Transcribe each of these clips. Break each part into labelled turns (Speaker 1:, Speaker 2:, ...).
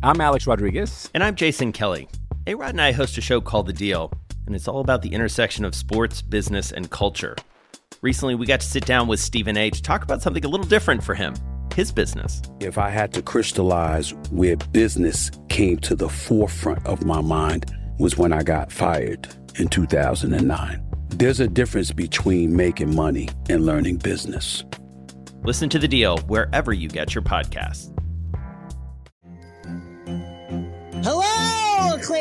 Speaker 1: I'm Alex Rodriguez.
Speaker 2: And I'm Jason Kelly. A Rod and I host a show called The Deal, and it's all about the intersection of sports, business, and culture. Recently, we got to sit down with Stephen A to talk about something a little different for him his business.
Speaker 3: If I had to crystallize where business came to the forefront of my mind, was when I got fired in 2009. There's a difference between making money and learning business.
Speaker 2: Listen to the deal wherever you get your podcasts.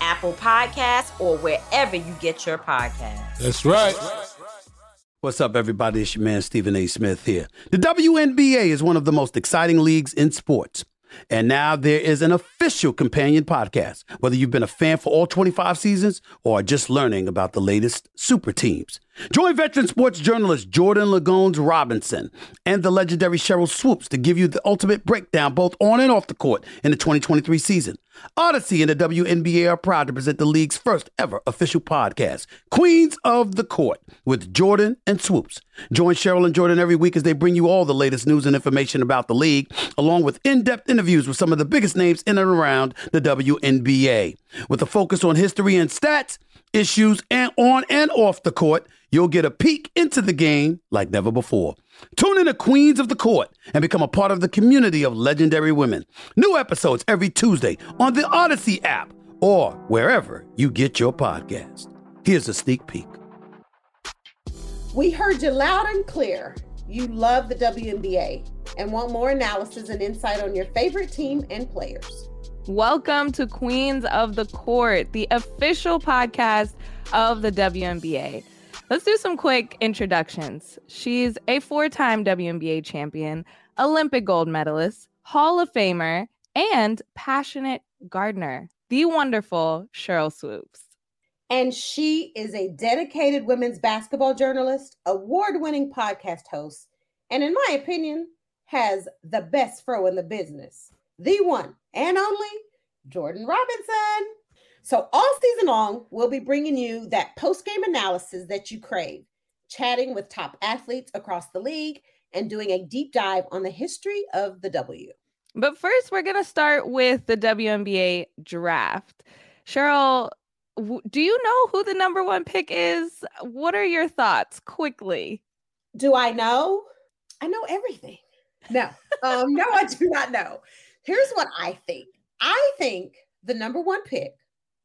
Speaker 4: Apple Podcasts, or wherever you get your podcasts.
Speaker 5: That's right.
Speaker 3: What's up, everybody? It's your man, Stephen A. Smith here. The WNBA is one of the most exciting leagues in sports. And now there is an official companion podcast. Whether you've been a fan for all 25 seasons or just learning about the latest super teams. Join veteran sports journalist Jordan Ligons Robinson and the legendary Sheryl Swoopes to give you the ultimate breakdown both on and off the court in the 2023 season. Audacy and the WNBA are proud to present the league's first ever official podcast, Queens of the Court, with Jordan and Swoopes. Join Sheryl and Jordan every week as they bring you all the latest news and information about the league, along with in depth interviews with some of the biggest names in and around the WNBA. With a focus on history and stats, issues, and on and off the court, you'll get a peek into the game like never before. Tune in to Queens of the Court and become a part of the community of legendary women. New episodes every Tuesday on the Audacy app or wherever you get your podcast. Here's a sneak peek.
Speaker 6: We heard you loud and clear. You love the WNBA and want more analysis and insight on your favorite team and players.
Speaker 7: Welcome to Queens of the Court, the official podcast of the WNBA. Let's do some quick introductions. She's a four time WNBA champion, Olympic gold medalist, Hall of Famer, and passionate gardener, the wonderful Sheryl Swoopes.
Speaker 6: And she is a dedicated women's basketball journalist, award winning podcast host, and in my opinion, has the best fro in the business. The one and only Jordan Robinson. So, all season long, we'll be bringing you that post game analysis that you crave, chatting with top athletes across the league, and doing a deep dive on the history of the W.
Speaker 7: But first, we're going to start with the WNBA draft. Sheryl, do you know who the number one pick is? What are your thoughts quickly?
Speaker 6: Do I know? I know everything. No, um, no, I do not know. Here's what I think I think the number one pick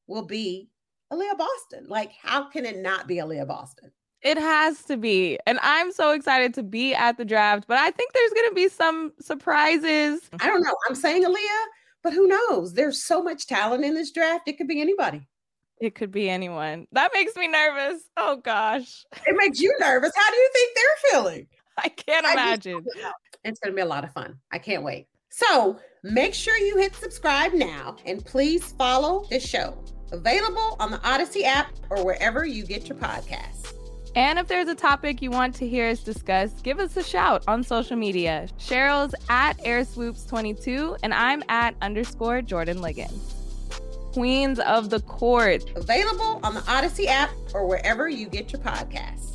Speaker 6: will be Aliyah Boston. Like, how can it not be Aliyah Boston?
Speaker 7: It has to be. And I'm so excited to be at the draft, but I think there's going to be some surprises.
Speaker 6: I don't know. I'm saying Aliyah, but who knows? There's so much talent in this draft. It could be anybody.
Speaker 7: It could be anyone. That makes me nervous. Oh gosh.
Speaker 6: It makes you nervous. How do you think they're feeling?
Speaker 7: I can't imagine.
Speaker 6: It's going to be a lot of fun. I can't wait. So make sure you hit subscribe now and please follow the show. Available on the Audacy app or wherever you get your podcasts.
Speaker 7: And if there's a topic you want to hear us discuss, give us a shout on social media. Sheryl's at airswoops22 and I'm at underscore Jordan Ligons. Queens of the Court.
Speaker 6: Available on the Audacy app or wherever you get your podcasts.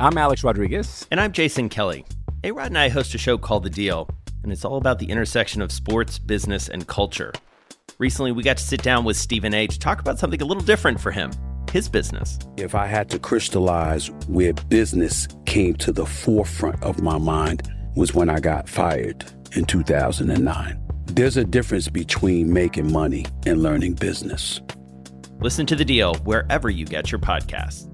Speaker 8: I'm Alex Rodriguez.
Speaker 2: And I'm Jason Kelly. A Rod and I host a show called The Deal, and it's all about the intersection of sports, business, and culture. Recently, we got to sit down with Stephen A. to talk about something a little different for him his business.
Speaker 3: If I had to crystallize where business came to the forefront of my mind, was when I got fired in 2009. There's a difference between making money and learning business.
Speaker 2: Listen to the deal wherever you get your podcasts.